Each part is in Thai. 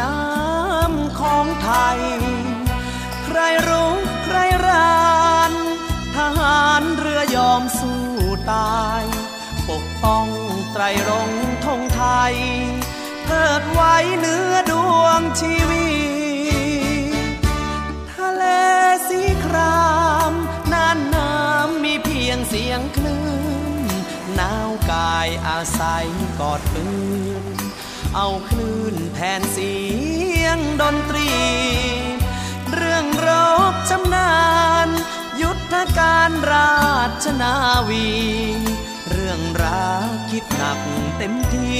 น้ำของไทย ใครรู้ใครรานทหารเรือยอมสู้ตาย ปกป้องไตรรงธงไทยเพิดไว้เนื้อดวงชีวิต ทะเลสีครามน่านน้ำมีเพียงเสียงคลื่นหนาวกายอาศัยกอดปืนเอาคลื่น แทนเสียงดนตรี เรื่องรบชำนาญ ยุทธการราชนาวี เรื่องรักคิดหนักเต็มที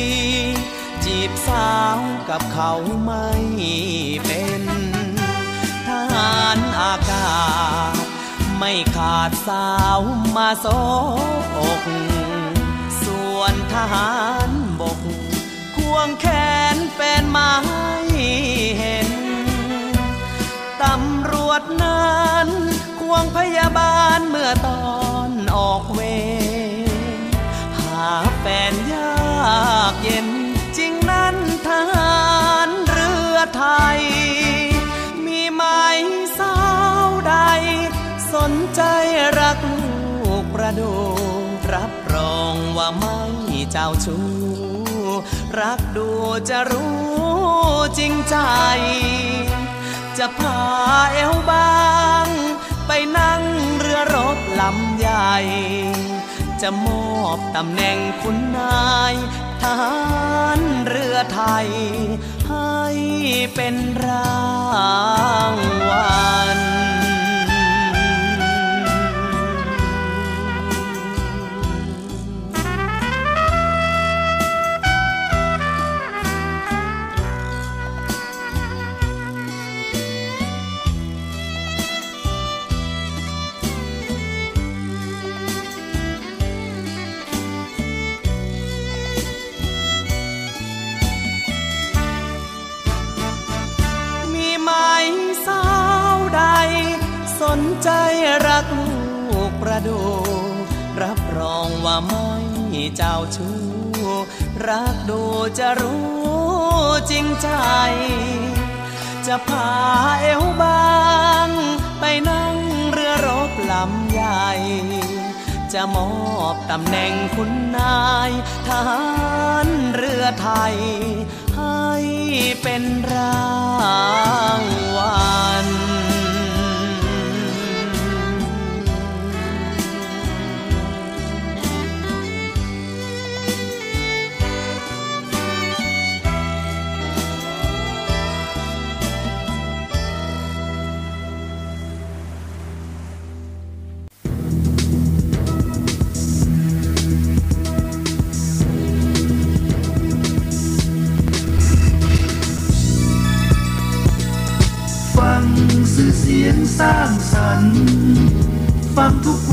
จีบสาวกับเขาไม่เป็นทหารอากาศ ไม่ขาดสาวมาโซอกส่วนทหารบกควงแขน แฟนมาให้เห็น ตำรวจนั้นควงพยาบาลเมื่อตอนออกเวรหาแฟนยากเย็น จริงนั้นทหารเรือไทย มีไหมสาวใด สนใจรักลูกประดูรับรองว่าไม่เจ้าชู้ รักดูจะรู้จริงใจ จะพาเอวบาง ไปนั่งเรือรบลำใหญ่ จะมอบตำแหน่งคุณนายทหารเรือไทย ให้เป็นรางวัล ดู รับรองว่าไม่เจ้าชู้ รักดูจะรู้จริงใจ จะพาเอวบาง ไปนั่งเรือรบลำใหญ่ จะมอบตำแหน่งคุณนายทหารเรือไทย ให้เป็นรางวัล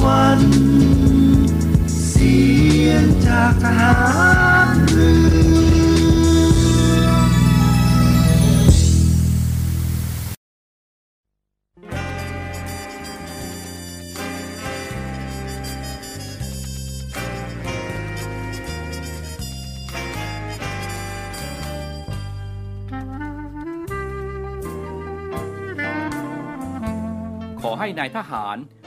วัน เสียงจากทหารเรือขอให้นายทหาร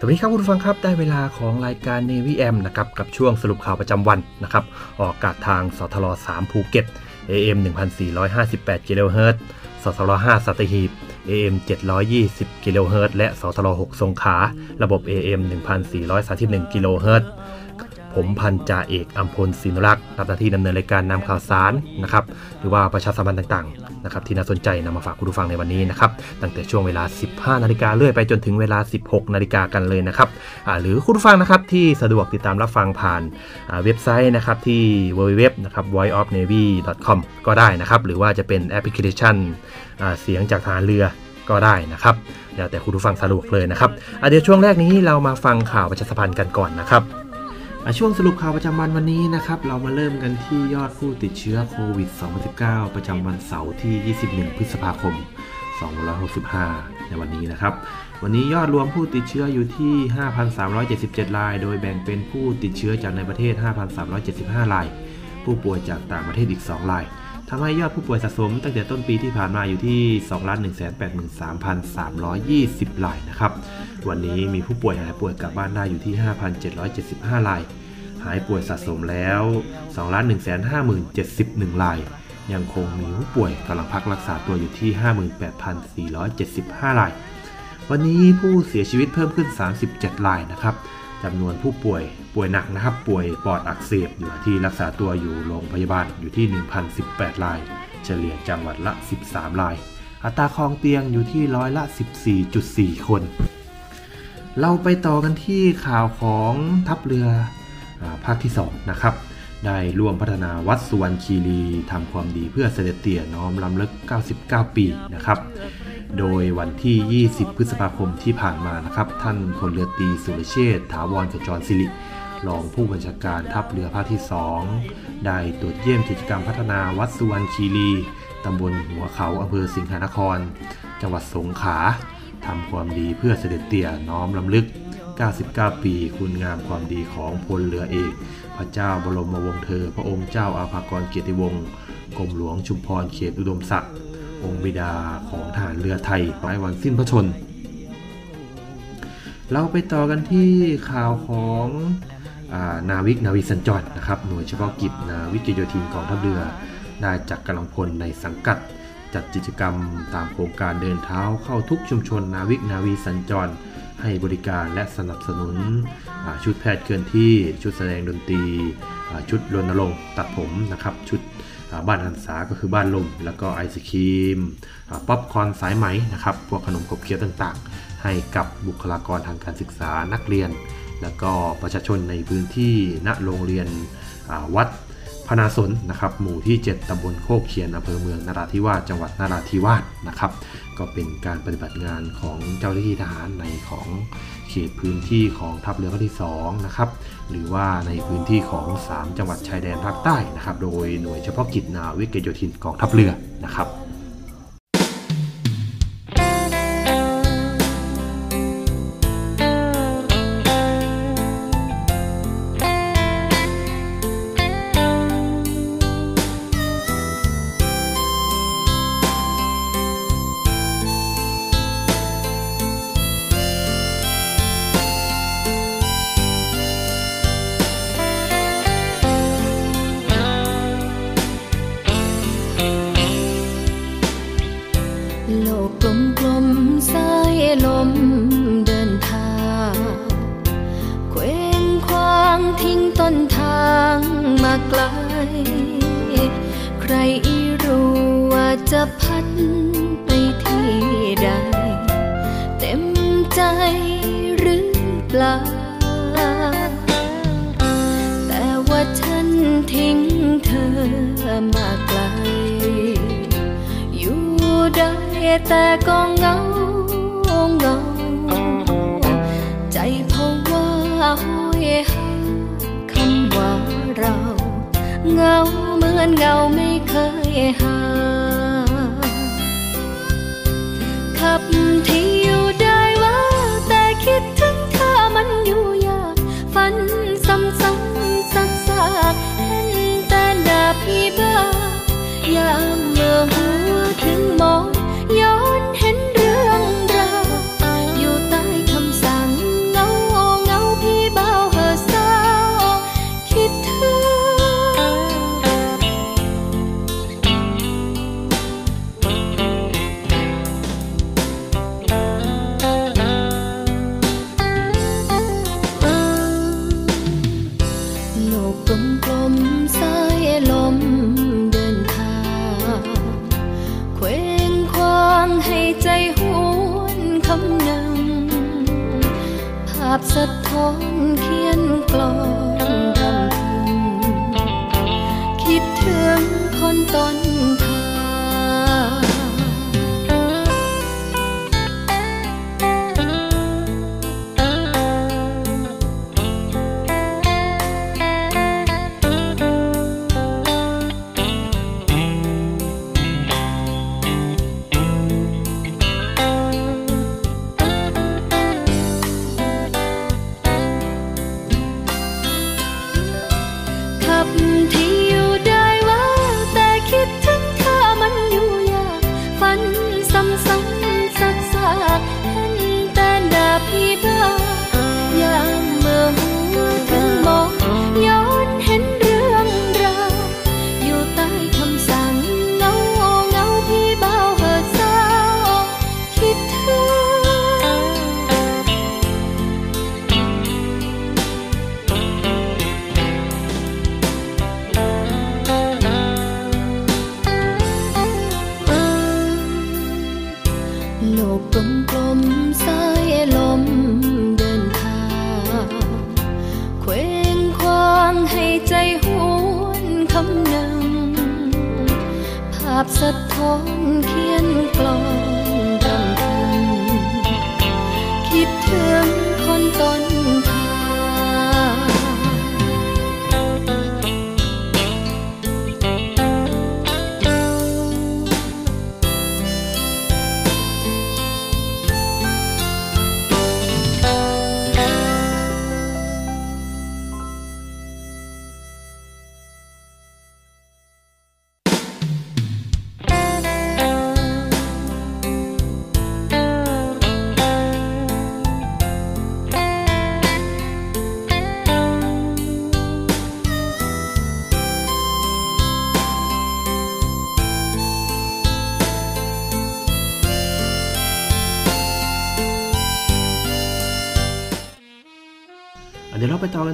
สวัสดีครับคุณผู้ฟังครับได้เวลาของรายการ n นวิแอมนะครับกับช่วงสรุปข่าวประจำวันนะครับออกอากาศทางสทร3ภูเก็ต AM 1458กิโลเฮิรตซ์สทร5สัตหีบ AM 720กิโลเฮิรตซ์และสทร6สงขลา ระบบ AM 1431กิโลเฮิรตซ์ ผมพันจ่าเอกอัมพลศินรักษ์รับหน้าที่ดำเนินรายการนำข่าวสารนะครับหรือว่าประชาสัมพันธ์ต่างๆนะครับที่น่าสนใจนำมาฝากคุณผู้ฟังในวันนี้นะครับตั้งแต่ช่วงเวลา 15 นาฬิกาเรื่อยไปจนถึงเวลา 16 นาฬิกากันเลยนะครับหรือคุณผู้ฟังนะครับที่สะดวกติดตามรับฟังผ่านเว็บไซต์นะครับที่ www นะครับ voiceofnavy.com ก็ได้นะครับหรือว่าจะเป็นแอปพลิเคชันเสียงจากทารเรือก็ได้นะครับแล้วแต่คุณผู้ฟังสะดวกเลยนะครับเดี๋ยวช่วงแรกนี้เรามาฟังข่าวประชาสัมพันธ์กันก่อนนะครับ ช่วงสรุปข่าวประจำวันวันนี้นะครับ เรามาเริ่มกันที่ยอดผู้ติดเชื้อโควิด 2019 ประจำวันเสาร์ที่ 21 พฤษภาคม2565 ในวันนี้นะครับ วันนี้ยอดรวมผู้ติดเชื้ออยู่ที่ 5,377 ราย โดยแบ่งเป็นผู้ติดเชื้อจากในประเทศ 5,375 ราย ผู้ป่วยจากต่างประเทศอีก 2 ราย ทำให้ยอดผู้ป่วยสะสมตั้งแต่ต้นปีที่ผ่านมาอยู่ที่ 2,183,320 รายนะครับ วันนี้มีผู้ป่วยหายป่วยกลับบ้านได้อยู่ที่ 5,775 ราย หายป่วยสะสมแล้ว 2,150,071 ราย ยังคงมีผู้ป่วยกำลังพักรักษาตัวอยู่ที่ 58,475 ราย วันนี้ผู้เสียชีวิตเพิ่มขึ้น 37 รายนะครับจำนวนผู้ป่วย ป่วยหนักนะครับ ป่วยปอดอักเสบอยู่ที่รักษาตัวอยู่โรงพยาบาลอยู่ที่ 1,018 ราย เฉลี่ยจังหวัดละ 13 ราย อัตราคลองเตียงอยู่ที่ร้อยละ 14.4 คน เราไปต่อกันที่ข่าวของทัพเรืออภาคที่ 2 นะครับ ได้ร่วมพัฒนาวัดสุวรรณคีรีทำความดีเพื่อเสด็จเตี่ยน้อมลำลึก 99 ปีนะครับโดยวันที่ 20 พฤษภาคมที่ผ่านมานะครับ ท่านพลเรือตีสุรเชษฐาวรขจรศิริ รองผู้บัญชาการทัพเรือภาคที่ 2 ได้ตรวจเยี่ยมกิจกรรมพัฒนาวัดสุวรรณคีรีตำบลหัวเขาอำเภอสิงหานคร จังหวัดสงขลาทำความดีเพื่อเสด็จเตี่ยน้อมลำลึก 99 ปีคุณงามความดีของพลเรือเอก พระเจ้าบรมวงศ์เธอ พระองค์เจ้าอาภากรเกียรติวงศ์กรมหลวงชุมพรเขตอุดมศักดิ์องค์บิดาของฐานเรือไทยไว้วันสิ้นพระชน เราไปต่อกันที่ข่าวของ นาวิกนาวิสัญจรนะครับหน่วยเฉพาะกิจนาวิกโยธินกองทัพเรือ ได้จัดกำลังพลในสังกัด จัดกิจกรรมตามโครงการเดินเท้าเข้าทุกชุมชนนาวิกนาวีสัญจร ให้บริการและสนับสนุนชุดแพทย์เคลื่อนที่ชุดแสดงดนตรีชุดรณรงค์ตัดผมนะครับชุดบ้านหรรษาก็คือบ้านลม แล้วก็ไอศครีมป๊อปคอนสายไหมนะครับพวกขนมขบเคี้ยวต่างๆ ให้กับบุคลากรทางการศึกษานักเรียน แล้วก็ประชาชนในพื้นที่ณโรงเรียนวัดพนาสนนะครับหมู่ที่ 7 ตำบลโคกเคียนอำเภอเมืองนราธิวาสจังหวัดนราธิวาสนะครับ ก็เป็นการปฏิบัติงานของเจ้าหน้าที่ทหารในของเขตพื้นที่ของทัพเรือภาคที่2นะครับหรือว่าในพื้นที่ของ 3 จังหวัดชายแดนภาคใต้นะครับ โดยหน่วยเฉพาะกิจนาวิกโยธินกองทัพเรือนะครับ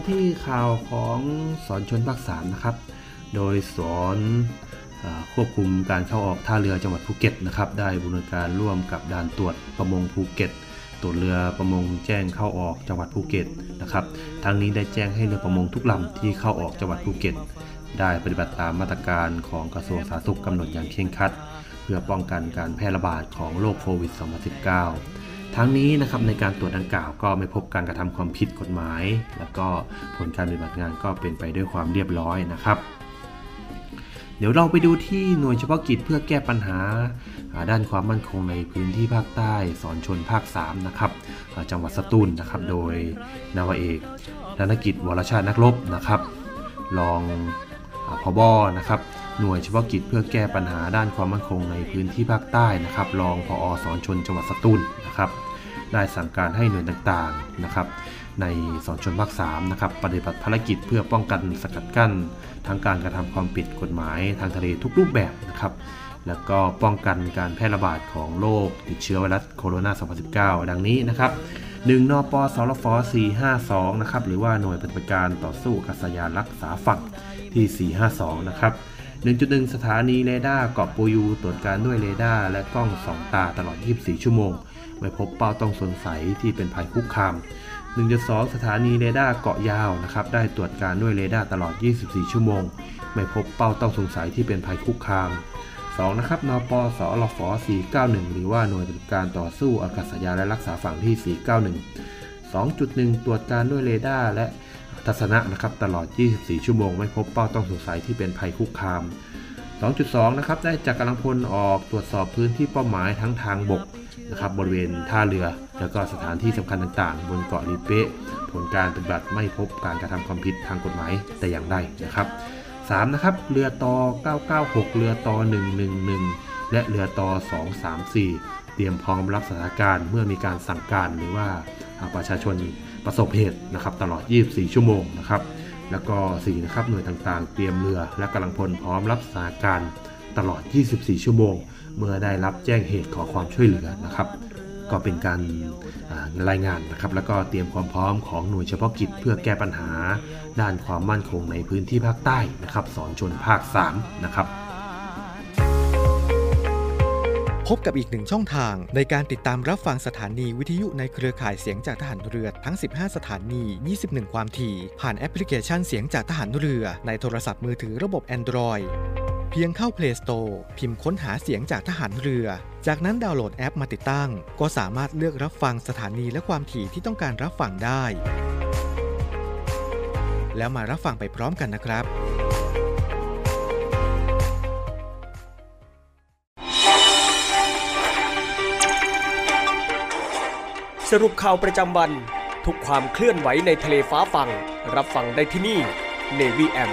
ที่ข่าวของศรชล.ภาคสามนะครับ โดยศูนย์ควบคุมการเข้าออกท่าเรือจังหวัดภูเก็ตนะครับ ได้บูรณาการร่วมกับด่านตรวจประมงภูเก็ตตรวจเรือประมงแจ้งเข้าออกจังหวัดภูเก็ตนะครับทางนี้ได้แจ้งให้เรือประมงทุกลำที่เข้าออกจังหวัดภูเก็ต ได้ปฏิบัติตามมาตรการของกระทรวงสาธารณสุขกำหนดอย่างเคร่งครัด เพื่อป้องกันการแพร่ระบาดของโรคโควิด 2019 ทั้งนี้นะครับในการตรวจดังกล่าวก็ไม่พบการกระทำความผิดกฎหมาย แล้วก็ผลการปฏิบัติงานก็เป็นไปด้วยความเรียบร้อยนะครับ เดี๋ยวเราไปดูที่หน่วยเฉพาะกิจเพื่อแก้ปัญหาด้านความมั่นคงในพื้นที่ภาคใต้สอนชนภาค 3 นะครับจังหวัดสตูลนะครับ โดยนาวาเอกธนกิจวรชาตินักรบนะครับรองอาพบนะครับหน่วยเฉพาะกิจเพื่อแก้ปัญหาด้านความมั่นคงในพื้นที่ภาคใต้นะครับ รองพอสอนชนจังหวัดสตูลนะครับ ได้สั่งการให้หน่วยต่างๆนะครับในศรชล.ภาค3นะครับปฏิบัติภารกิจเพื่อป้องกันสกัดกั้นทั้งการกระทำความผิดกฎหมายทางทะเลทุกรูปแบบนะครับแล้วก็ป้องกันการแพร่ระบาดของโรคติดเชื้อไวรัสโคโรนา 2019 ดังนี้นะครับ1นปสอ.รฝ. 452นะครับหรือว่าหน่วยปฏิบัติการต่อสู้อากาศยานรักษาฝั่งที่ 452 นะครับ 1.1 สถานีเรดาร์เกาะปูยูตรวจการด้วยเรดาร์และกล้องสองตาตลอด 24 ชั่วโมง ไม่พบเป้าต้องสงสัยที่เป็นภัยคุกคาม 1.2 สถานีเรดาร์เกาะยาวนะครับได้ตรวจการด้วยเรดาร์ตลอด 24 ชั่วโมง ไม่พบเป้าต้องสงสัยที่เป็นภัยคุกคาม 2 นะครับนปสอ.รฝ. 491 หรือว่าหน่วยปฏิบัติการต่อสู้อากาศยานและรักษาฝั่งที่ 491 2.1 ตรวจการด้วยเรดาร์และทัศนะนะครับตลอด 24 ชั่วโมง ไม่พบเป้าต้องสงสัยที่เป็นภัยคุกคาม 2.2 นะครับได้จัดกำลังพลออกตรวจสอบพื้นที่เป้าหมายทั้งทางบก นะครับบริเวณท่าเรือ แล้วก็สถานที่สำคัญต่างๆ บนเกาะลีเป๊ะผลการปฏิบัติไม่พบการกระทำความผิดทางกฎหมายแต่อย่างใดนะครับ 3 นะครับเรือต่อ 996 เรือต่อ 111 และเรือต่อ 234 เตรียมพร้อมรับสถานการณ์เมื่อมีการสั่งการหรือว่าประชาชนประสบเหตุนะครับตลอด 24 ชั่วโมงนะครับแล้วก็4นะครับหน่วยต่างๆ เตรียมเรือและกำลังพลพร้อมรับสถานการณ์ตลอด 24 ชั่วโมง เมื่อได้รับแจ้งเหตุขอความช่วยเหลือนะครับ ก็เป็นการรายงานนะครับ แล้วก็เตรียมความพร้อมของหน่วยเฉพาะกิจเพื่อแก้ปัญหา ด้านความมั่นคงในพื้นที่ภาคใต้นะครับสอนชนภาค 3 นะครับพบกับอีกหนึ่งช่องทางในการติดตามรับฟังสถานีวิทยุในเครือข่ายเสียงจากทหารเรือทั้ง 15 สถานี 21 ความถี่ ผ่านแอปพลิเคชันเสียงจากทหารเรือในโทรศัพท์มือถือระบบ Android พียงเข้า Play Store พิมพ์ค้นหาเสียงจากทหารเรือ จากนั้นดาวน์โหลดแอปมาติดตั้ง ก็สามารถเลือกรับฟังสถานีและความถี่ที่ต้องการรับฟังได้ แล้วมารับฟังไปพร้อมกันนะครับ สรุปข่าวประจำวัน ทุกความเคลื่อนไหวในทะเลฟ้าฟัง รับฟังได้ที่นี่ Navy M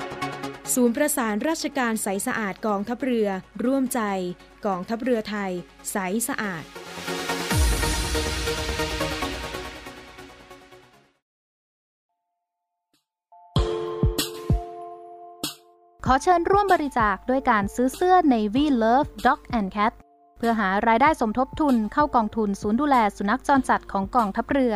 ศูนย์ประสานราชการใสสะอาดกองทัพเรือ ร่วมใจ กองทัพเรือไทย ใสสะอาด ขอเชิญร่วมบริจาคด้วยการซื้อเสื้อ Navy Love Dog and Cat เพื่อหารายได้สมทบทุนเข้ากองทุนศูนย์ดูแลสุนัขจรจัดของกองทัพเรือ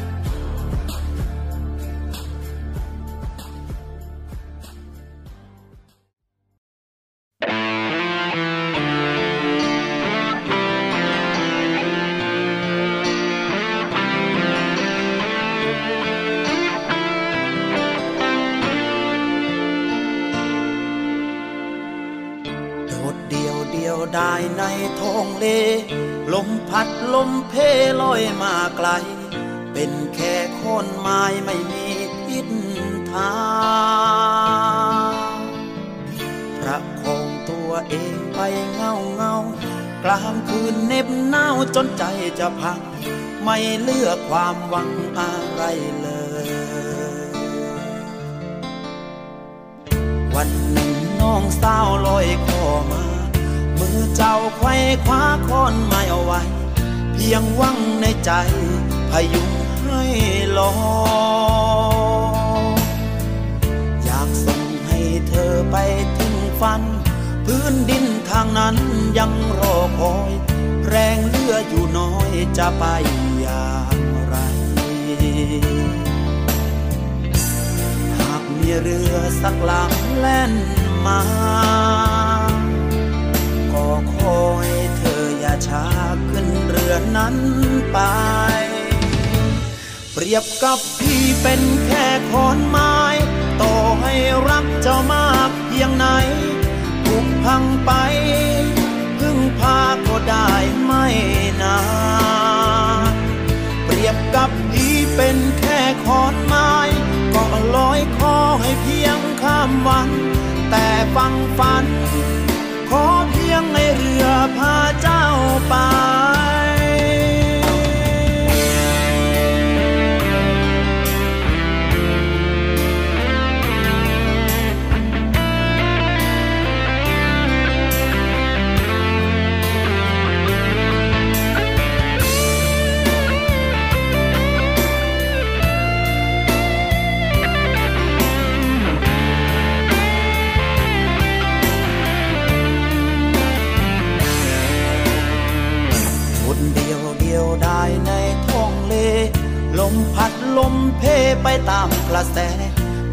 ยวเดียวได้ในท้องเล ลมพัดลมเพลอยมาไกล เป็นแค่คนไม้ไม่มีทิศทางประ ตัวเองไปเงาเงากลางคืนเน็บหนาวจนใจจะพัง ไม่เลือกความหวังอะไรเลย วันหนึ่งน้องสาวลอยคอมา มือเจ้าไขว้คว้าค้อนไม้เอาไว้ เพียงหวังในใจพยุงให้ลอยอยากส่งให้เธอไปถึงฝัน พื้นดินทางนั้นยังรอคอย แรงเลืออยู่น้อยจะไปอย่างไร หากมีเรือสักลำแล่นมา ก็ขอให้เธออย่าช้าขึ้นเรือนั้นไป เปรียบกับพี่เป็นแค่ขอนไม้ ต่อให้รักเจ้ามากเพียงไหน พังไป พึ่งพาก็ได้ไม่นานเปรียบกับดีเป็นแค่ขอนไม้ก็ลอยคอให้เพียงข้ามวัน แต่ฟังฝัน ขอเพียงให้เรือพาเจ้าไป พัดลมเพไปตามกระแส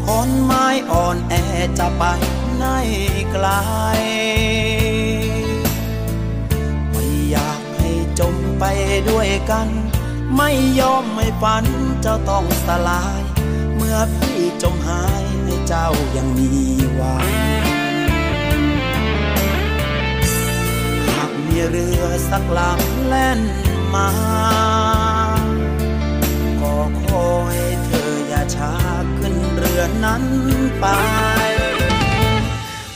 คอนไม้อ่อนแอจะไปไหนไกล ไม่อยากให้จมไปด้วยกัน ไม่ยอมไม่ฝันเจ้าต้องสลาย เมื่อพี่จมหายให้เจ้ายังมีหวังหากมีเรือสักลำแล่นมา ขึ้นเรือนั้นไป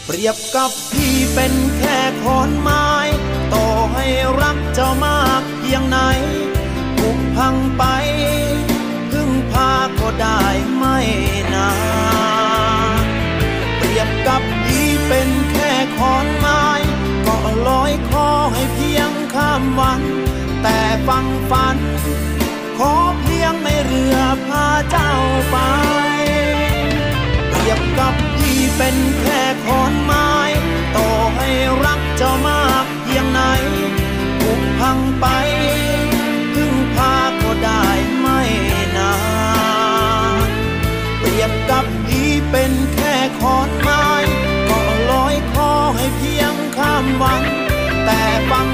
เปรียบกับพี่เป็นแค่ขอนไม้ ต่อให้รักเจ้ามากเพียงไหนผุพังไป พึ่งพาก็ได้ไม่นานเปรียบกับพี่เป็นแค่ขอนไม้ ก็ลอยคอให้เพียงข้ามวัน แต่ฟังฝันขอเพียงในเรือพาเจ้าไป กับพี่เป็นแค่ขอนไม้ ต่อให้รักเจ้ามากเพียงไหนผุพังไป พึ่งพาก็ได้ไม่นานเปรียบกับพี่เป็นแค่ขอนไม้ก็ลอยคอให้เพียงข้ามวัน แต่ฟัง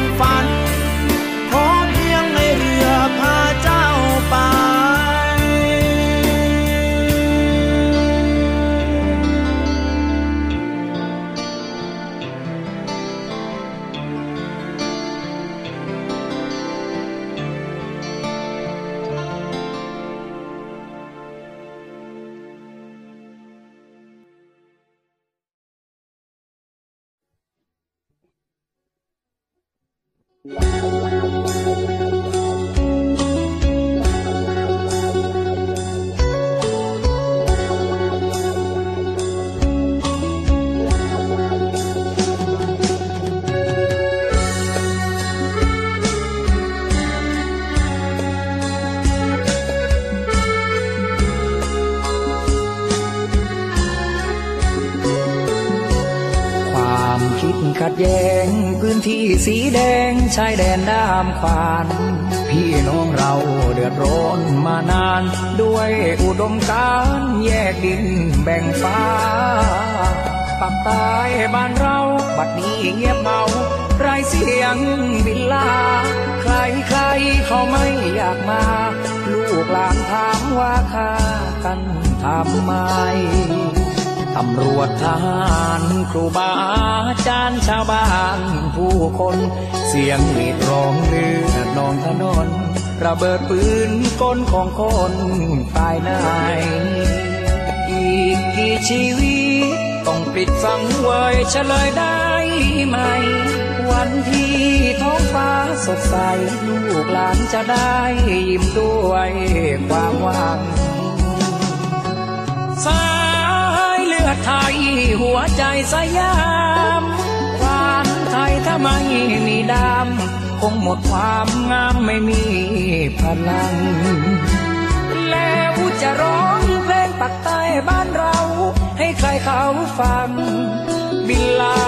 ค ชายแดนด้ามขวาน พี่น้องเราเดือดร้อนมานาน ด้วยอุดมการแยกดินแบ่งฟ้าปักใต้บ้านเราบัดนี้เงียบเมาไรเสียงบินลา ใครใครเขาไม่อยากมา ลูกหลานถามว่าค่ากันทำไมตำรวจทหารครูบาอาจารย์ชาวบ้านผู้คน เสียงรีดร้องเลือดนองถนนระเบิดปืนก้นของคนตายนายอีกกี่ชีวิตต้องปิดสังเวยเฉลยได้ไหม วันที่ท้องฟ้าสดใส ลูกหลานจะได้ยิ้มด้วยความหวังสายเลือดไทยหัวใจสยาม ถ้าไม่มีดำคงหมดความงามไม่มีพลัง แล้วจะร้องเพลงปักใต้บ้านเรา ให้ใครเขาฟัง บินลา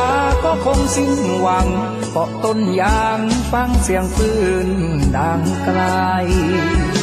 ก็คงสิ้นหวังเกาะต้นยางฟังเสียงปืนดังไกล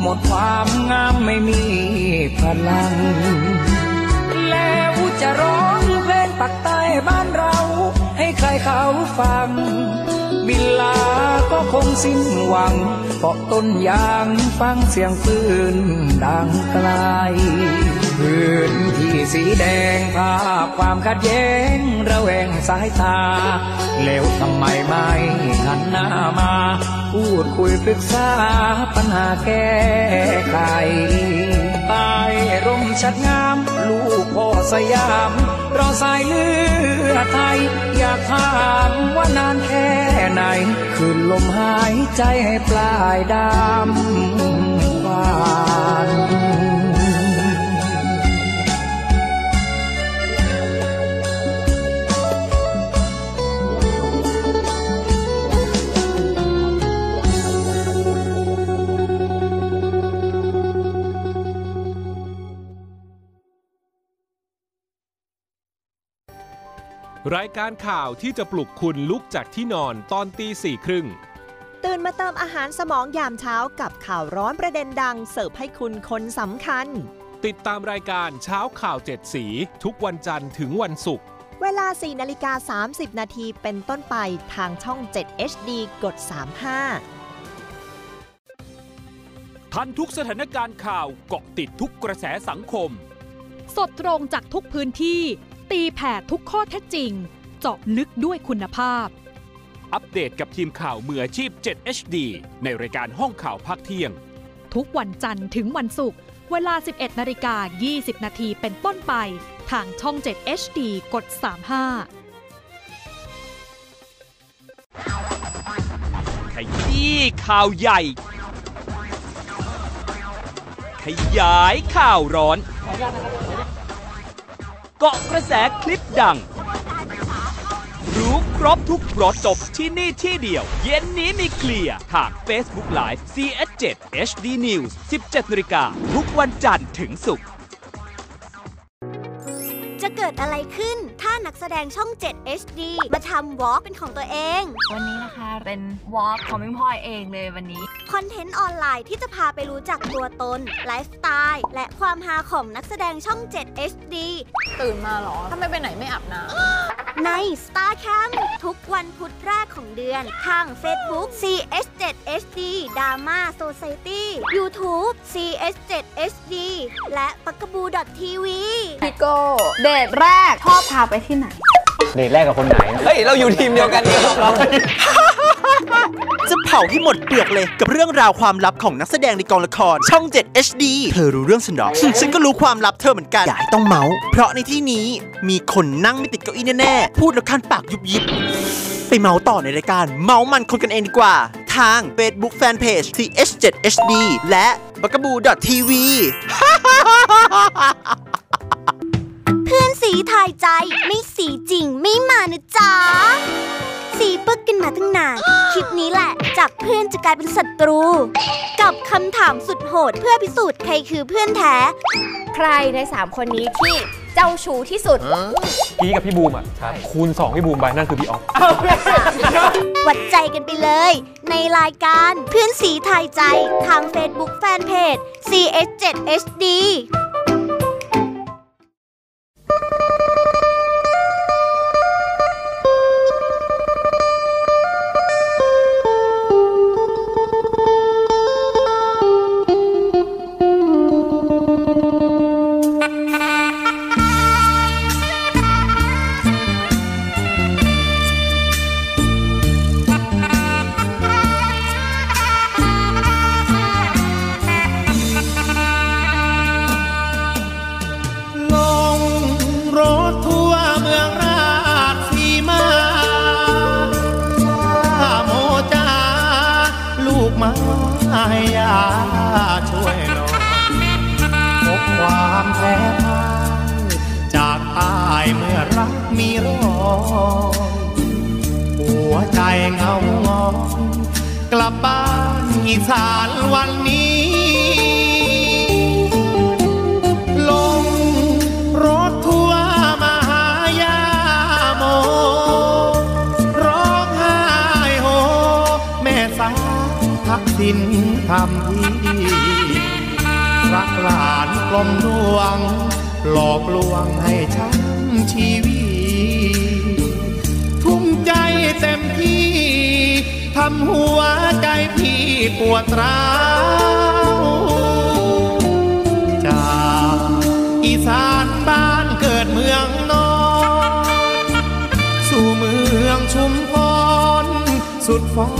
หมดความงามไม่มีพลัง แล้วจะร้องเพลงปักใต้บ้านเรา ให้ใครเขาฟัง บินลาก็คงสิ้นหวังเพราะต้นยางฟังเสียงปืนดังไกล พื้นที่สีแดงภาพความขัดแย้งระแวงสายตา แล้วทำไมไม่หันหน้ามา พูดคุยปรึกษาปัญหาแก้ไขใต้ร่มชัดงาม ลูกพ่อสยามรอสายเลือดไทย อยากถามว่านานแค่ไหน คืนลมหายใจให้ปลายดำหวา รายการข่าวที่จะปลุกคุณลุกจากที่นอนตอนตีสี่ครึ่ง ตื่นมาเติมอาหารสมองยามเช้ากับข่าวร้อนประเด็นดัง เสิร์ฟให้คุณคนสำคัญ ติดตามรายการเช้าข่าวเจ็ดสี ทุกวันจันทร์ถึงวันศุกร์เวลา 4นาฬิกา 30 นาทีเป็นต้นไปทางช่อง 7 HD กด 35 ทันทุกสถานการณ์ข่าวเกาะติดทุกกระแสสังคม สดตรงจากทุกพื้นที่ ตีแผ่ทุกข้อเท็จจริง เจาะลึกด้วยคุณภาพ อัปเดตกับทีมข่าวมืออาชีพ 7 HD ในรายการห้องข่าวภาคเที่ยง ทุกวันจันทร์ถึงวันศุกร์เวลา 11นาฬิกา20 นาทีเป็นต้นไป ทางช่อง 7 HD กด 35 ขยี้ข่าวใหญ่ ขยายข่าวร้อน เกาะกระแสคลิปดัง รู้ครบทุกรถจบที่นี่ที่เดียว เย็นนี้มีเคลียร์ทาง Facebook Live CS7 HD News 17นาฬิกาทุกวันจันทร์ถึงศุกร์ จะเกิดอะไรขึ้น ถ้านักแสดงช่อง 7 HD มาทำวอล์กเป็นของตัวเอง วันนี้นะคะเป็นVlog ของพิมพลอยเองเลยวันนี้ คอนเทนต์ออนไลน์ที่จะพาไปรู้จักตัวตน ไลฟ์สไตล์ และความฮาของนักแสดงช่อง 7 HD ตื่นมาหรอทำไมไปไหนไม่อาบน้ำ ใน Star Camp ทุกวันพุธแรกของเดือน ทาง Facebook CS7HD Drama Society YouTube CS7HD และ Bugaboo TV พี่โก้เดทแรกชอบพาไปที่ไหน เดทแรกกับคนไหน เฮ้ย เราอยู่ทีมเดียวกันนี่ครับเรา จะเผาให้หมดเปลือกเลยกับเรื่องราวความลับของนักแสดงในกองละคร ช่อง 7 HD เธอรู้เรื่องฉันหรอ ฉันก็รู้ความลับเธอเหมือนกัน อย่าให้ต้องเมาส์เพราะในที่นี้มีคนนั่งไม่ติดเก้าอี้แน่ๆ พูดแล้วคันปากยุบยิบ ไปเมาส์ต่อในรายการ เมาส์มันคนกันเองดีกว่า ทาง Facebook Fanpage TH7HD และ b u g a b o o TV เพื่อนสีทายใจไม่สีจริงไม่มานะจ๊ะ สีปึกกันมาตั้งนาน คลิปนี้แหละ จากเพื่อนจะกลายเป็นศัตรู กับคำถามสุดโหดเพื่อพิสูจน์ใครคือเพื่อนแท้ ใครใน 3 คนนี้ที่เจ้าชู้ที่สุด พี่กับพี่บูมอะคูณ 2 พี่บูมไปนั่นคือพี่ออฟวัดใจกันไปเลย ในรายการเพื่อนสีทายใจทาง Facebook Fanpage CS7HD เหงางอยกลับบ้านอีสานวันนี้ ลงรถทัวร์มาหายาโม ร้องไห้โฮ แม่สาวทักษิณทำที่รักหลานกลมดวง หลอกลวงให้ช้ำชีวิตำหัวใจพี่ปวดร้าวจากอีสานบ้านเกิดเมืองนอน สู่เมืองชุมพรสุดฟ้า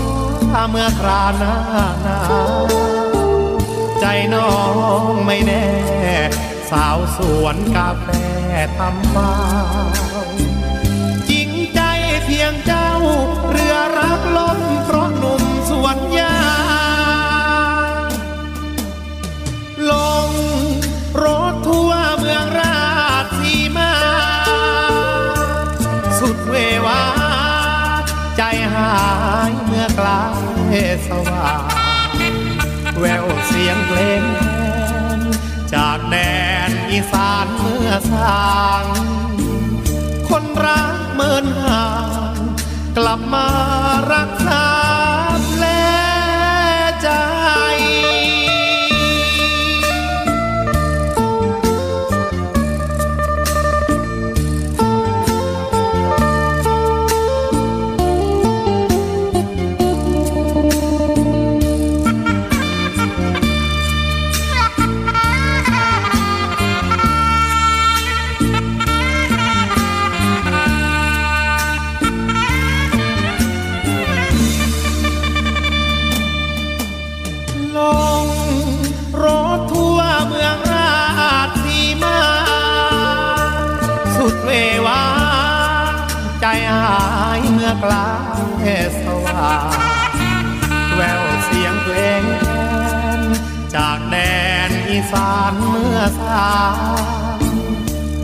เมื่อคราหน้าหนาวใจน้องไม่แน่ สาวสวนกาแฟทำฟ้า กล้มเพราะหนุ่มสวนยาลงรถทั่วเมืองราชสีมา สุดเววา ใจหายเมื่อกลายสว่างแววเสียงเพลงจากแดนอีสานเมื่อสาง คนรักเมินหา ลับมารัก สานเมื่อสาม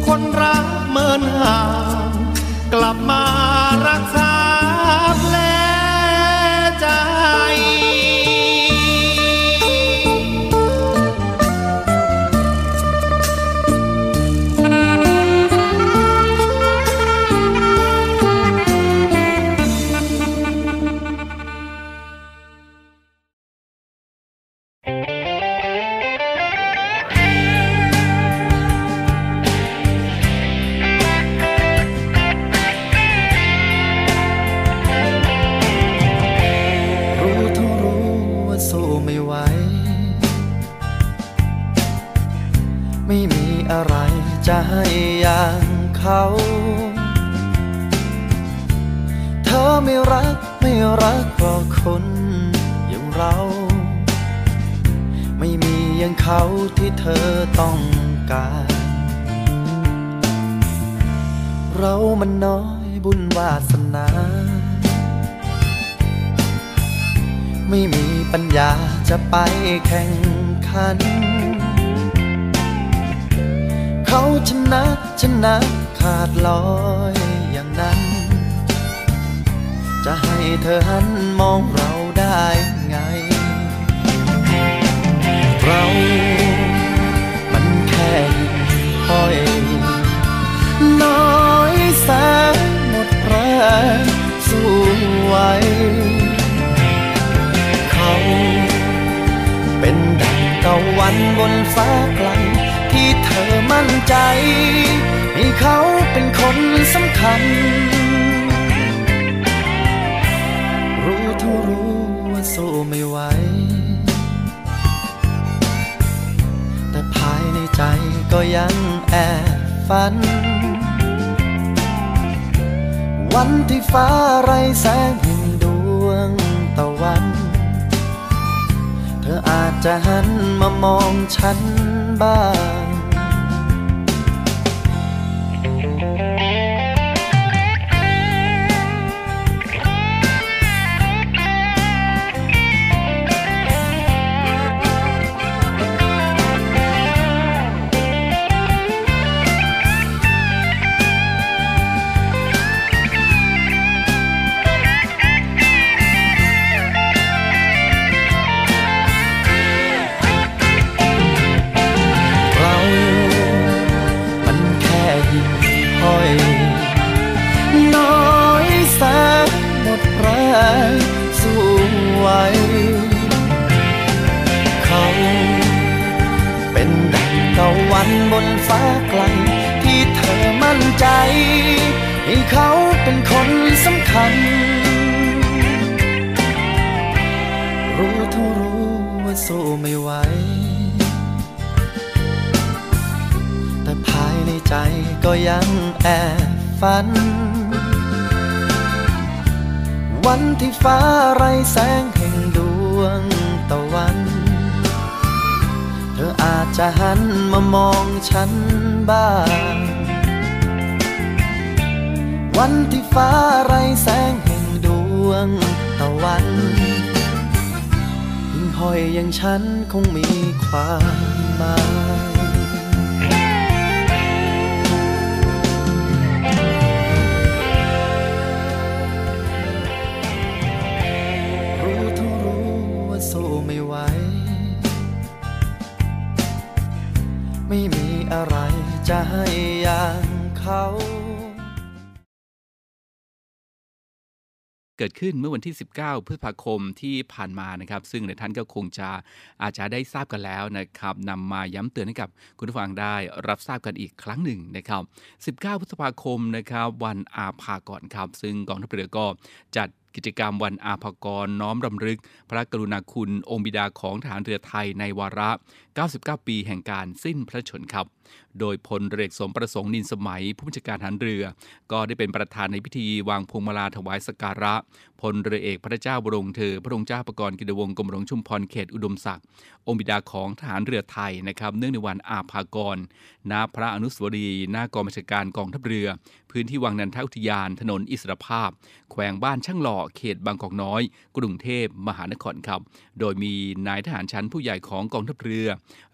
คนรักเมินห่างกลับมารักษา รักเพราะคนอย่างเรา ไม่มีอย่างเขาที่เธอต้องการ เรามันน้อยบุญวาสนา ไม่มีปัญญาจะไปแข่งขัน เขาชนะชนะขาดลอย จะให้เธอหันมองเราได้ไง เรา มันแค่หิ่อย น้อยแสนหมดแรงสู้ไวเขาเป็นดังตะวันบนฟ้าไกลที่เธอมั่นใจ ให้เขาเป็นคนสำคัญ รู้รู้ว่าสู้ไม่ไหว แต่ภายในใจก็ยังแอบฝัน วันที่ฟ้าไรแสงแห่งดวงตะวัน เธออาจจะหันมามองฉันบ้าง ฝัน วันที่ฟ้าไรแสงแห่งดวงตะวัน เธออาจจะหันมามองฉันบ้าง วันที่ฟ้าไรแสงแห่งดวงตะวันหิ่งห้อยอย่างฉันคงมีความหมาย กิดขึ้นเมื่อวันที่ 19 พฤษภาคมที่ผ่านมานะครับ ซึ่งหลายท่านก็คงจะอาจจะได้ทราบกันแล้วนะครับนำมาย้ำเตือนให้กับคุณผู้ฟังได้รับทราบกันอีกครั้งหนึ่งนะครับ 19 พฤษภาคมนะครับวันอาภากรครับ ซึ่งกองทัพเรือก็จัดกิจกรรมวันอาภากรน้อมรำลึก พระกรุณาคุณองค์บิดาของทหารเรือไทยในวาระ 99 ปีแห่งการสิ้นพระชนครับ โดยพลเรือเอกสมประสงค์นินสมัย ผู้บัญชาการทหารเรือ ก็ได้เป็นประธานในพิธีวางพวงมาลาถวายสักการะ พลเรือเอกพระเจ้าบรมเธอ พระองค์เจ้าประกรณ์กิตวงกรมหลวงชุมพรเขตอุดมศักดิ์องค์บิดาของทหารเรือไทยนะครับ เนื่องในวันอาภากร ณ พระอนุสวรีหน้ากองบัญชาการกองทัพเรือ พื้นที่วังนันทอุทยาน ถนนอิสรภาพ แขวงบ้านช่างหล่อ เขตบางกอกน้อย กรุงเทพมหานครครับ โดยมีนายทหารชั้นผู้ใหญ่ของกองทัพเรือ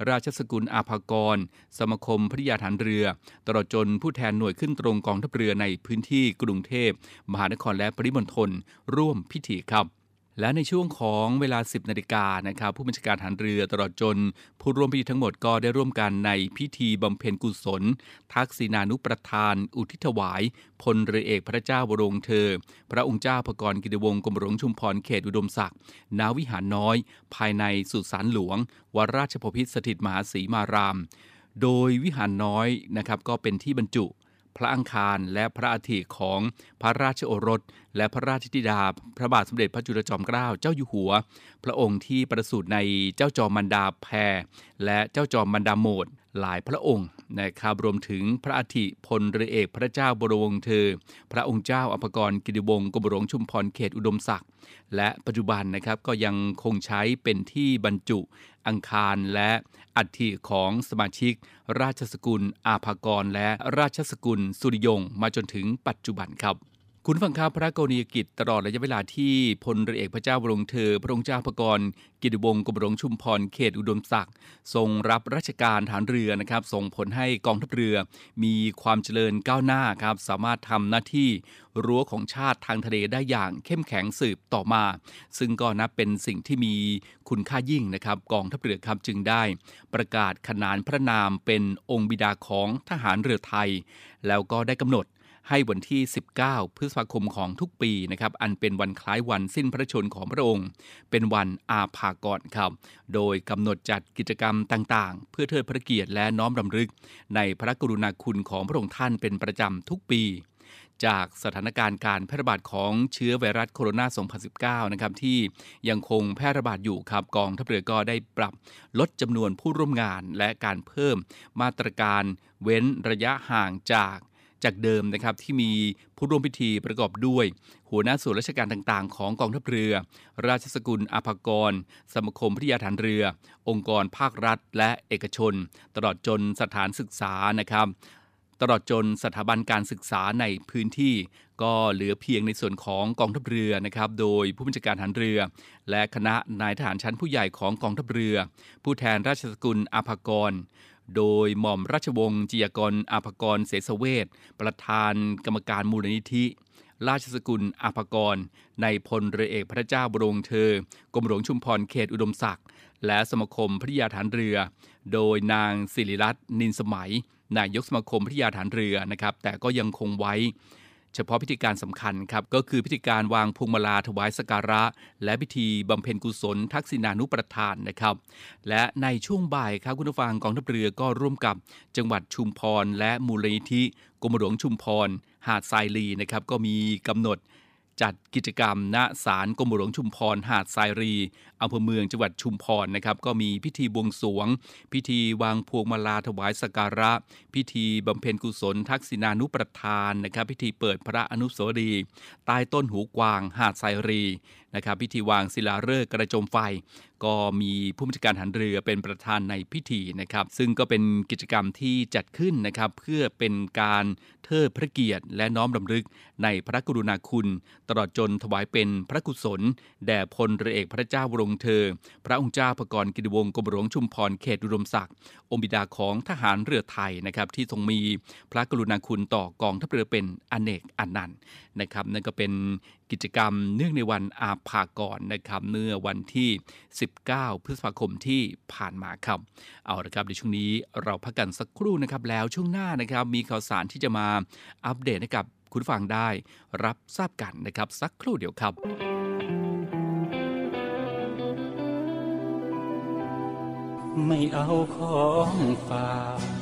ราชสกุลอาภากร สมาคมพริยาฐานเรือ ตลอดจนผู้แทนหน่วยขึ้นตรงกองทัพเรือในพื้นที่กรุงเทพ มหานครและปริมณฑลร่วมพิธีครับ และในช่วงของเวลา 10นาฬิกานะครับผู้บัญชาการทหารเรือตลอดจน ผู้ร่วมพิธีทั้งหมดก็ได้ร่วมกันในพิธีบำเพ็ญกุศล ทักษิณานุประทาน อุทิศถวาย พลเรือเอกพระเจ้าบรมเธอ พระองค์เจ้าพกรกิติวงศ์กรมหลวงชุมพรเขตอุดมศักดิ์นาวิหารน้อย ภายในสุสานหลวงวราชพพิตรสถิตมหาศรีมาราม โดยวิหารน้อยนะครับก็เป็นที่บรรจุ ระอังคารและพระอาทิของพระราชโอรส และพระราชธิดา พระบาทสมเด็จพระจุลจอมเกล้าเจ้าอยู่หัว พระองค์ที่ประสูติในเจ้าจอมมันดาแพรและเจ้าจอมมันดาโมด หลายพระองค์นะครับรวมถึงพระอาทิพลเรือเอกพระเจ้าบรมวงศ์เธอ พระองค์เจ้าอภกรกิติวงศ์กรมหลวงชุมพรเขตอุดมศักดิ์และปัจจุบันนะครับก็ยังคงใช้เป็นที่บรรจุอังคารและอัฐิของสมาชิก ราชสกุลอาภากรและราชสกุลสุริยงมาจนถึงปัจจุบันครับ คุณฟังครับพระกรณียกิจตลอดระยะเวลาที่พลเรือเอกพระเจ้าบรมเธอ พระองค์เจ้าพระกรกิติวงศ์กรมหลวงชุมพรเขตอุดมศักดิ์ทรงรับราชการฐานเรือนะครับส่งผลให้กองทัพเรือ มีความเจริญก้าวหน้าครับสามารถทำหน้าที่รั้วของชาติทางทะเลได้อย่างเข้มแข็งสืบต่อมา ซึ่งก็นับเป็นสิ่งที่มีคุณค่ายิ่งนะครับกองทัพเรือครับจึงได้ ประกาศขนานพระนามเป็นองค์บิดาของทหารเรือไทย แล้วก็ได้กำหนด ให้วันที่ 19 พฤษภาคมของทุกปีนะครับอันเป็นวันคล้ายวันสิ้นพระชนม์ของพระองค์ เป็นวันอาภากรครับ โดยกำหนดจัดกิจกรรมต่างๆ เพื่อเทิดพระเกียรติและน้อมรำลึก ในพระกรุณาคุณของพระองค์ท่านเป็นประจำทุกปีจากสถานการณ์การแพร่ระบาดของเชื้อไวรัสโคโรนา 2019 นะครับที่ยังคงแพร่ระบาดอยู่ครับกองทัพเรือก็ได้ปรับลดจำนวนผู้ร่วมงานและการเพิ่มมาตรการเว้นระยะห่างจาก จากเดิมนะครับที่มีผู้ร่วมพิธีประกอบด้วย หัวหน้าส่วนราชการต่างๆ ของกองทัพเรือ ราชสกุลอาภากร สมาคมพิทยาฐานเรือ องค์กรภาครัฐ และเอกชน ตลอดจนสถานศึกษานะครับตลอดจนสถาบันการศึกษาในพื้นที่ ก็เหลือเพียงในส่วนของกองทัพเรือนะครับ โดยผู้บัญชาการทหารเรือ และคณะนายทหารชั้นผู้ใหญ่ของกองทัพเรือ ผู้แทนราชสกุลอาภากร โดยหม่อมราชวงศ์จิยกรอาภกรเสสเวทประธานกรรมการมูลนิธิ ราชสกุลอาภกร ในพลเรือเอกพระเจ้าบรมเธอกรมหลวงชุมพรเขตอุดมศักดิ์และสมาคมพิยาฐานเรือ โดยนางสิริรัตน์นินสมัย นายกสมาคมพิยาฐานเรือนะครับ แต่ก็ยังคงไว้ เฉพาะพิธีการสำคัญครับก็คือพิธีการวางพวงมาลาถวายสักการะ และพิธีบำเพ็ญกุศล ทักษิณานุประทานนะครับ และในช่วงบ่ายครับคุณผู้ฟังกองทัพเรือก็ร่วมกับจังหวัดชุมพร และมูลนิธิกรมหลวงชุมพร หาดทรายลีนะครับก็มีกำหนด จัดกิจกรรมณศาลกรมหลวงชุมพร หาดทรายรีอำเภอเมืองจังหวัดชุมพรนะครับ ก็มีพิธีบวงสรวง พิธีวางพวงมาลาถวายสักการะ พิธีบำเพ็ญกุศล ทักษิณานุประทานนะครับ พิธีเปิดพระอนุสาวรีย์ใต้ต้นหูกวาง หาดทรายรี นะครับพิธีวางศิลาฤกษ์กระโจมไฟ ก็มีผู้บัญชาการหันเรือเป็นประธานในพิธีนะครับ ซึ่งก็เป็นกิจกรรมที่จัดขึ้นนะครับ เพื่อเป็นการเทิดพระเกียรติ และน้อมรำลึกในพระกรุณาคุณ ตลอดจนถวายเป็นพระกุศล แด่พลเรือเอกพระเจ้าวรงเธอ พระองค์เจ้าพระกรกิติวงศ์กรมหลวงชุมพรเขตอุดมศักดิ์องค์บิดาของทหารเรือไทยนะครับที่ทรงมีพระกรุณาคุณต่อกองทัพเรือเป็นอเนกอันนันต์นะครับนั่นก็เป็น กิจกรรมเนื่องในวันอาภากรนะครับเมื่อวันที่ 19 พฤษภาคมที่ผ่านมาครับ เอาละครับในช่วงนี้เราพักกันสักครู่นะครับแล้วช่วงหน้านะครับมีข่าวสารที่จะมาอัปเดตให้กับคุณฟังได้ รับทราบกันนะครับสักครู่เดียวครับไม่เอาของฝาก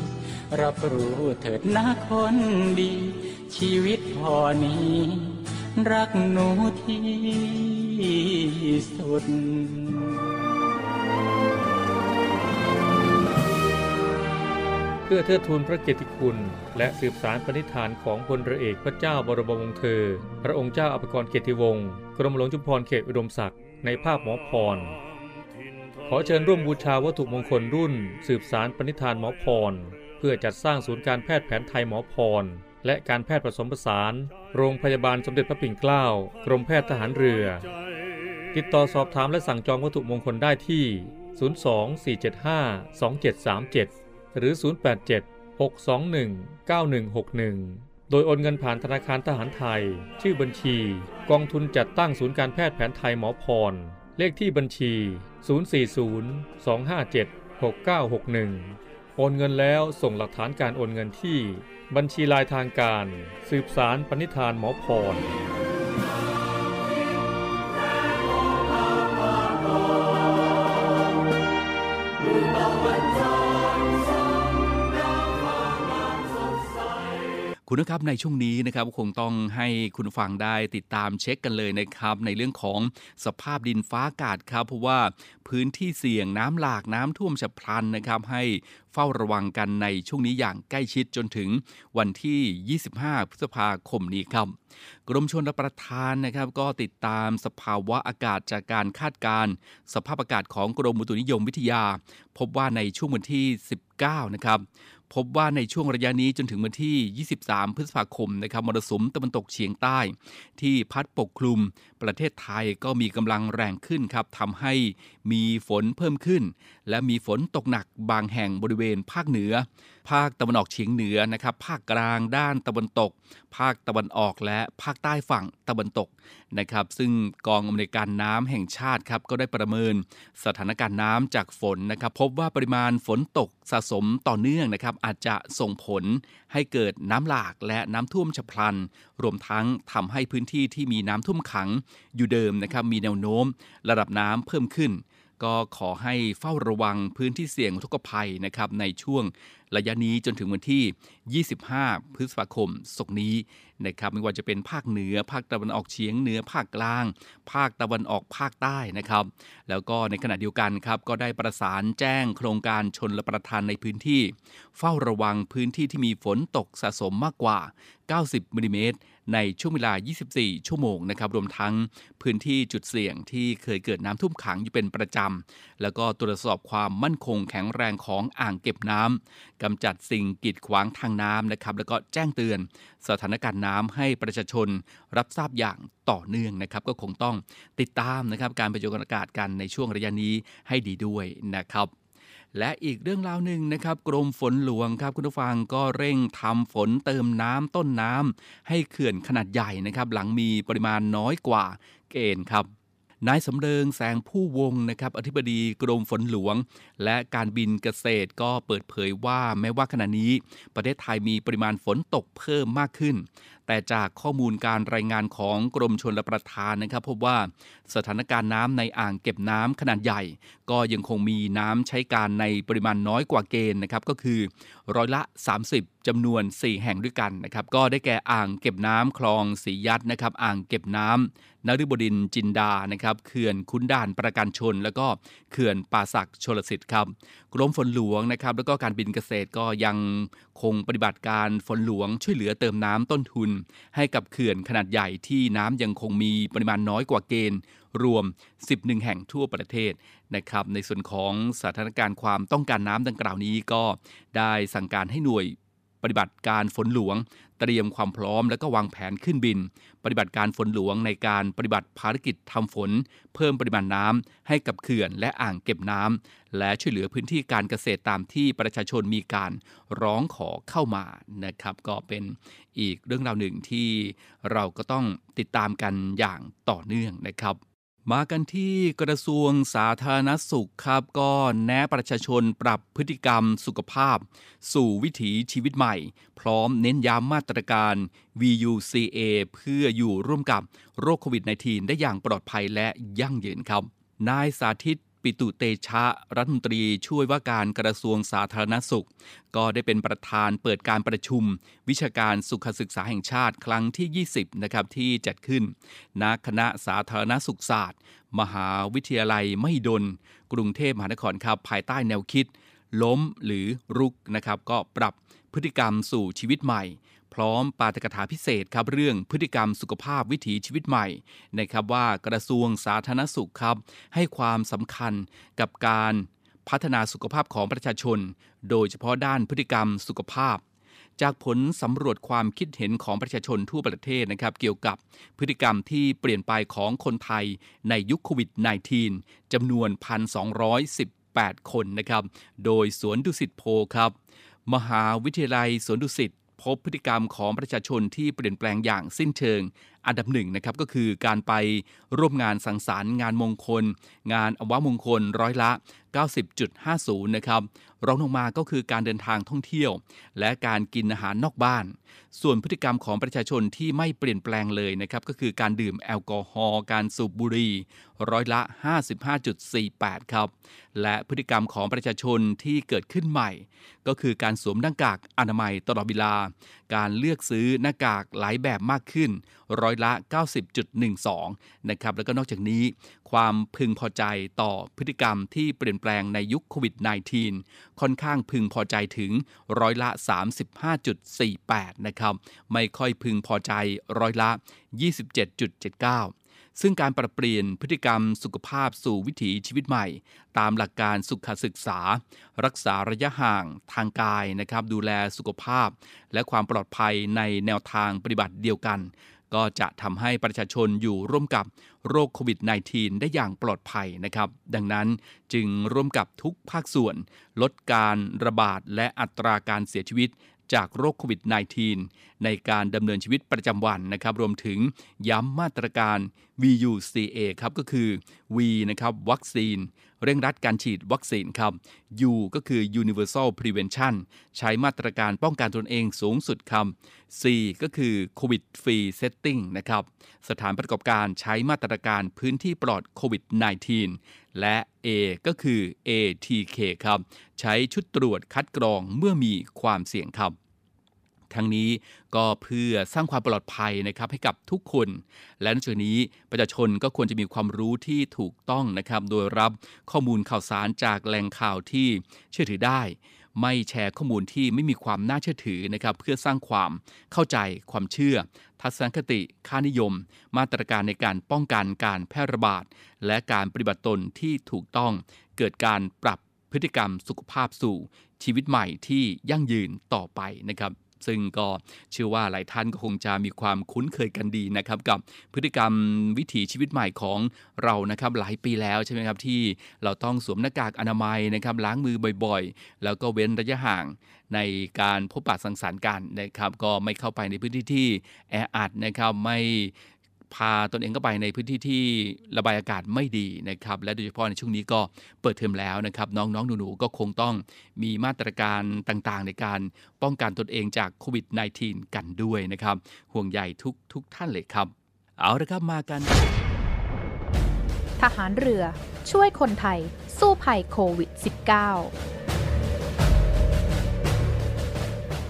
รับรู้เถิดนะคนดี ชีวิตพอนี้ รักหนูที่สุด เพื่อเทิดทูนพระเกียรติคุณ และสืบสารปณิธานของพลเรือเอกพระเจ้าบรมวงศ์เธอ พระองค์เจ้าอภิกรเกียรติวงศ์กรมหลวงชุมพรเขตอุดมศักดิ์ในภาพหมอพร ขอเชิญร่วมบูชาวัตถุมงคลรุ่น สืบสารปณิธานหมอพรเพื่อจัดสร้างศูนย์การแพทย์แผนไทยหมอพร และการแพทย์ผสมผสาน โรงพยาบาลสมเด็จพระปิ่นเกล้า กรมแพทย์ทหารเรือ ติดต่อสอบถามและสั่งจองวัตถุมงคลได้ที่ 024752737 หรือ 087 621 9161โดยโอนเงินผ่านธนาคารทหารไทย ชื่อบัญชี กองทุนจัดตั้งศูนย์การแพทย์แผนไทยหมอพร เลขที่บัญชี 040 257 6961 โอนเงินแล้วส่งหลักฐานการโอนเงินที่ บัญชีลายทางการ สืบสารปณิธานหมอพร คุณนะครับในช่วงนี้นะครับคงต้องให้คุณฟังได้ติดตามเช็คกันเลยนะครับ ในเรื่องของสภาพดินฟ้าอากาศครับ เพราะว่าพื้นที่เสี่ยงน้ำหลากน้ำท่วมฉับพลันนะครับ ให้เฝ้าระวังกันในช่วงนี้อย่างใกล้ชิดจนถึงวันที่ 25 พฤษภาคมนี้ครับ กรมชลประทานนะครับ ก็ติดตามสภาวะอากาศจากการคาดการณ์สภาพอากาศของกรมอุตุนิยมวิทยา พบว่าในช่วงวันที่ 19 นะครับ พบว่าในช่วงระยะนี้จนถึงวันที่ 23 พฤษภาคมนะครับมรสุมตะวันตกเฉียงใต้ ที่พัดปกคลุม ประเทศไทยก็มีกำลังแรงขึ้นครับทำให้มีฝนเพิ่มขึ้น และมีฝนตกหนักบางแห่งบริเวณภาคเหนือ ภาคตะวันออกเฉียงเหนือนะครับ ภาคกลางด้านตะวันตก ภาคตะวันออกและภาคใต้ฝั่งตะวันตกนะครับ ซึ่งกองอำนวยการน้ำแห่งชาติครับก็ได้ประเมินสถานการณ์น้ำจากฝนนะครับ พบว่าปริมาณฝนตกสะสมต่อเนื่องนะครับ อาจจะส่งผล ให้เกิดน้ำหลากและน้ำท่วมฉับพลัน รวมทั้งทำให้พื้นที่ที่มีน้ำท่วมขัง อยู่เดิมนะครับมีแนวโน้ม ระดับน้ำเพิ่มขึ้น ก็ขอให้เฝ้าระวังพื้นที่เสี่ยงอุกภัยนะครับในช่วงระยะนี้จนถึงวันที่ 25 พฤษภาคมศกนี้นะครับไม่ว่าจะเป็นภาคเหนือ ภาคตะวันออกเฉียงเหนือภาคกลาง ภาคตะวันออกภาคใต้นะครับ แล้วก็ในขณะเดียวกันครับก็ได้ประสานแจ้งโครงการชนละประทานในพื้นที่ เฝ้าระวังพื้นที่ที่มีฝนตกสะสมมากกว่า 90มิลิเมตร ในช่วงเวลา 24 ชั่วโมงนะครับรวมทั้งพื้นที่จุดเสี่ยงที่เคยเกิดน้ำท่วมขังอยู่เป็นประจำ แล้วก็ตรวจสอบความมั่นคงแข็งแรงของอ่างเก็บน้ำกำจัดสิ่งกีดขวางทางน้ำนะครับแล้วก็แจ้งเตือนสถานการณ์น้ำให้ประชาชนรับทราบอย่างต่อเนื่องนะครับก็คงต้องติดตามนะครับการประโยชน์อากาศกันในช่วงระยะนี้ให้ดีด้วยนะครับ และอีกเรื่องราวหนึ่งนะครับ กรมฝนหลวงครับคุณผู้ฟังก็เร่งทำฝนเติมน้ำต้นน้ำให้เขื่อนขนาดใหญ่นะครับ หลังมีปริมาณน้อยกว่าเกณฑ์ครับนายสำเริงแสงผู้วงนะครับอธิบดีกรมฝนหลวง และการบินเกษตรก็เปิดเผยว่าแม้ว่าขณะนี้ ประเทศไทยมีปริมาณฝนตกเพิ่มมากขึ้น แต่จากข้อมูลการรายงานของกรมชลประทานนะครับ พบว่าสถานการณ์น้ำในอ่างเก็บน้ำขนาดใหญ่ ก็ยังคงมีน้ำใช้การในปริมาณน้อยกว่าเกณฑ์นะครับก็คือร้อยละ 30จำนวน 4 แห่งด้วยกันนะครับก็ได้แก่อ่างเก็บน้ำคลองสียัดนะครับอ่างเก็บน้ำนฤบดินจินดานะครับเขื่อนคุ้นด่านประกันชน แล้วก็เขื่อนป่าศักชลสิทธิ์ครับกรมฝนหลวงนะครับแล้วก็การบินเกษตรก็ยังคงปฏิบัติการฝนหลวงช่วยเหลือเติมน้ำต้นทุนให้กับเขื่อนขนาดใหญ่ที่น้ำยังคงมีปริมาณน้อยกว่าเกณฑ์ รวม 11 แห่งทั่วประเทศนะครับในส่วนของสถานการณ์ความต้องการน้ำดังกล่าวนี้ก็ได้สั่งการให้หน่วย ปฏิบัติการฝนหลวง เตรียมความพร้อมและก็วางแผนขึ้นบิน ปฏิบัติการฝนหลวงในการปฏิบัติภารกิจทำฝน เพิ่มปริมาณน้ำให้กับเขื่อนและอ่างเก็บน้ำและช่วยเหลือพื้นที่การเกษตรตามที่ประชาชนมีการร้องขอเข้ามานะครับ ก็เป็นอีกเรื่องราวหนึ่งที่เราก็ต้องติดตามกันอย่างต่อเนื่องนะครับ มากันที่กระทรวงสาธารณสุขครับก็แนะประชาชนปรับพฤติกรรมสุขภาพ สู่วิถีชีวิตใหม่ พร้อมเน้นย้ำมาตรการ VUCA เพื่ออยู่ร่วมกับโรคโควิด -19 ได้อย่างปลอดภัยและยั่งยืนครับ นายสาธิต ปิตุเตชะ รัฐมนตรีช่วยว่าการกระทรวงสาธารณสุข ก็ได้เป็นประธานเปิดการประชุม วิชาการสุขศึกษาแห่งชาติครั้งที่ 20 นะครับที่จัดขึ้น ณ คณะสาธารณสุขศาสตร์ มหาวิทยาลัยมหิดล กรุงเทพมหานครครับภายใต้แนวคิด ล้มหรือรุกนะครับก็ปรับพฤติกรรมสู่ชีวิตใหม่ พร้อมปาฐกถาพิเศษครับเรื่องพฤติกรรมสุขภาพวิถีชีวิตใหม่นะครับว่ากระทรวงสาธารณสุขครับ ให้ความสำคัญกับการพัฒนาสุขภาพของประชาชน โดยเฉพาะด้านพฤติกรรมสุขภาพ จากผลสำรวจความคิดเห็นของประชาชนทั่วประเทศนะครับเกี่ยวกับพฤติกรรมที่เปลี่ยนไปของคนไทยในยุคโควิด -19 จำนวน 1,218 คนนะครับ โดยสวนดุสิตโพครับ มหาวิทยาลัยสวนดุสิต พบพฤติกรรมของประชาชนที่เปลี่ยนแปลงอย่างสิ้นเชิง อันดับหนึ่งนะครับก็คือการไปร่วมงานสังสรรค์งานมงคล งานอวมงคลร้อยละ 90.50 นะครับรองลงมาก็คือการเดินทางท่องเที่ยว และการกินอาหารนอกบ้าน ส่วนพฤติกรรมของประชาชนที่ไม่เปลี่ยนแปลงเลยนะครับก็คือการดื่มแอลกอฮอล์การสูบบุหรี่ร้อยละ 55.48 ครับ และพฤติกรรมของประชาชนที่เกิดขึ้นใหม่ ก็คือการสวมหน้ากากอนามัยตลอดเวลา การเลือกซื้อหน้ากากหลายแบบมากขึ้น ร้อยละ 90.12 นะครับ แล้วก็นอกจากนี้ ความพึงพอใจต่อพฤติกรรมที่เปลี่ยนแปลงในยุคโควิด -19 ค่อนข้างพึงพอใจถึงร้อยละ 35.48 นะครับ ไม่ค่อยพึงพอใจร้อยละ 27.79ซึ่งการปรับเปลี่ยนพฤติกรรมสุขภาพสู่วิถีชีวิตใหม่ ตามหลักการสุขศึกษา รักษาระยะห่างทางกายนะครับ ดูแลสุขภาพ และความปลอดภัยในแนวทางปฏิบัติเดียวกัน ก็จะทำให้ประชาชนอยู่ร่วมกับโรคโควิด -19 ได้อย่างปลอดภัยนะครับ ดังนั้นจึงร่วมกับทุกภาคส่วน ลดการระบาดและอัตราการเสียชีวิตจากโรคโควิด -19 ในการดำเนินชีวิตประจำวันนะครับ รวมถึงย้ำมาตรการ VUCA ครับก็คือ V นะครับวัคซีน เร่งรัดการฉีดวัคซีนครับ U ก็คือ Universal Prevention ใช้มาตรการป้องกันตนเองสูงสุดครับ C ก็คือ COVID Free Setting นะครับสถานประกอบการใช้มาตรการพื้นที่ปลอดโควิด -19 และ A ก็คือ ATK ครับ ใช้ชุดตรวจคัดกรองเมื่อมีความเสี่ยงครับ ทั้งนี้ก็เพื่อสร้างความปลอดภัยนะครับให้กับทุกคน และนอกจากนี้ประชาชนก็ควรจะมีความรู้ที่ถูกต้องนะครับโดยรับข้อมูลข่าวสารจากแหล่งข่าวที่เชื่อถือได้ ไม่แชร์ข้อมูลที่ไม่มีความน่าเชื่อถือนะครับเพื่อสร้างความเข้าใจความเชื่อ ทัศนคติ ค่านิยม มาตรการในการป้องกันการแพร่ระบาด และการปฏิบัติตนที่ถูกต้องเกิดการปรับพฤติกรรมสุขภาพสู่ชีวิตใหม่ที่ยั่งยืนต่อไปนะครับ ซึ่งก็เชื่อว่าหลายท่านก็คงจะมีความคุ้นเคยกันดีนะครับกับพฤติกรรมวิถีชีวิตใหม่ของเรานะครับหลายปีแล้วใช่ไหมครับที่เราต้องสวมหน้ากากอนามัยนะครับล้างมือบ่อยๆ แล้วก็เว้นระยะห่างในการพบปะสังสรรค์กันนะครับก็ไม่เข้าไปในพื้นที่ที่แออัดนะครับไม่ พาตนเองก็ไปในพื้นที่ที่ระบายอากาศไม่ดีนะครับ และโดยเฉพาะในช่วงนี้ก็เปิดเทอมแล้วนะครับ น้องๆหนูๆก็คงต้องมีมาตรการต่างๆ ในการป้องกันตนเองจากโควิด -19 กันด้วยนะครับ ห่วงใยทุกทุกท่านเลยครับ เอาละครับมากัน ทหารเรือช่วยคนไทย สู้ภัยโควิด -19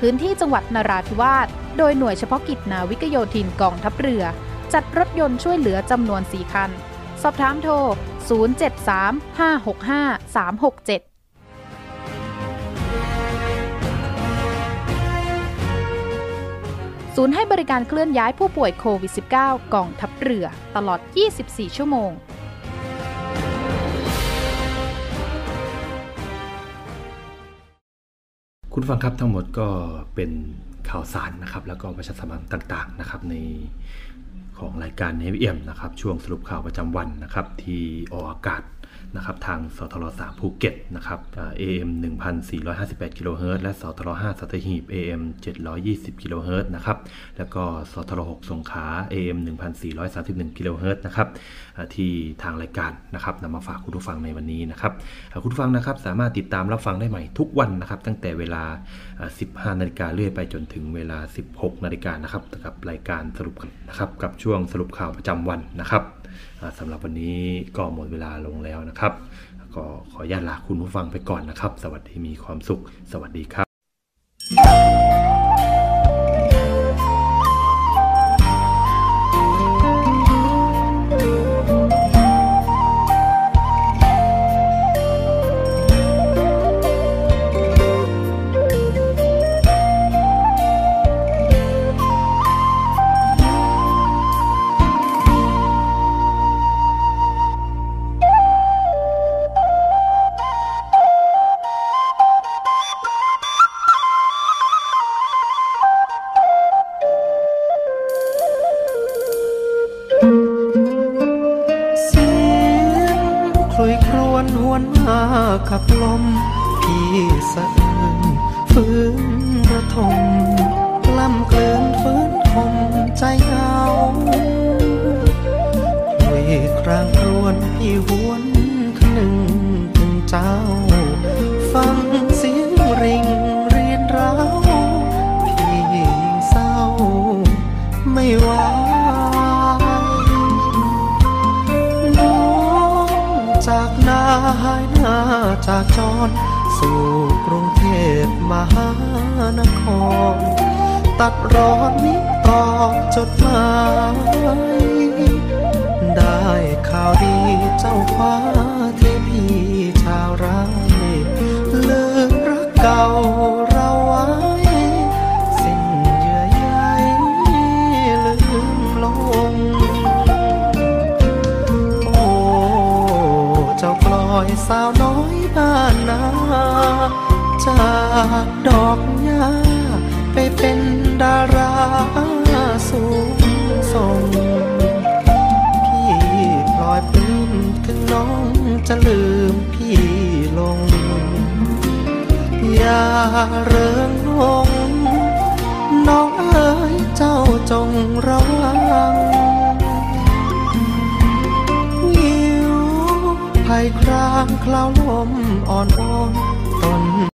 พื้นที่จังหวัดนราธิวาส โดยหน่วยเฉพาะกิจนาวิกโยธินกองทัพเรือ จัดรถยนต์ช่วยเหลือจำนวน 4 คัน สอบถามโทร 073-565-367ศูนย์ให้บริการเคลื่อนย้ายผู้ป่วยโควิด -19 กองทัพเรือ ตลอด 24 ชั่วโมง คุณฟังครับทั้งหมดก็เป็นข่าวสารนะครับ แล้วก็ประชาสัมพันธ์ต่างๆนะครับในของรายการ Navy AM นะครับ ช่วงสรุปข่าวประจำวันนะครับ ที่ออกอากาศ นะครับทางสทร3ภูเก็ตนะครับ AM 1458กิโลเฮิรตซ์และสทร5สัตหีบ AM 720กิโลเฮิรตซ์นะครับ แล้วก็สทร6สงขลา AM 1431กิโลเฮิรตซ์นะครับที่ทางรายการนะครับนำมาฝากคุณผู้ฟังในวันนี้นะครับคุณผู้ฟังนะครับสามารถติดตามรับฟังได้ใหม่ทุกวันนะครับตั้งแต่เวลา 15นาฬิกาเรื่อยไปจนถึงเวลา 16นาฬิกานะครับกับรายการสรุปนะครับกับช่วงสรุปข่าวประจำวันนะครับ สำหรับวันนี้ก็หมดเวลาลงแล้วนะครับ ก็ขออนุญาตลาคุณผู้ฟังไปก่อนนะครับ สวัสดีมีความสุข สวัสดีครับ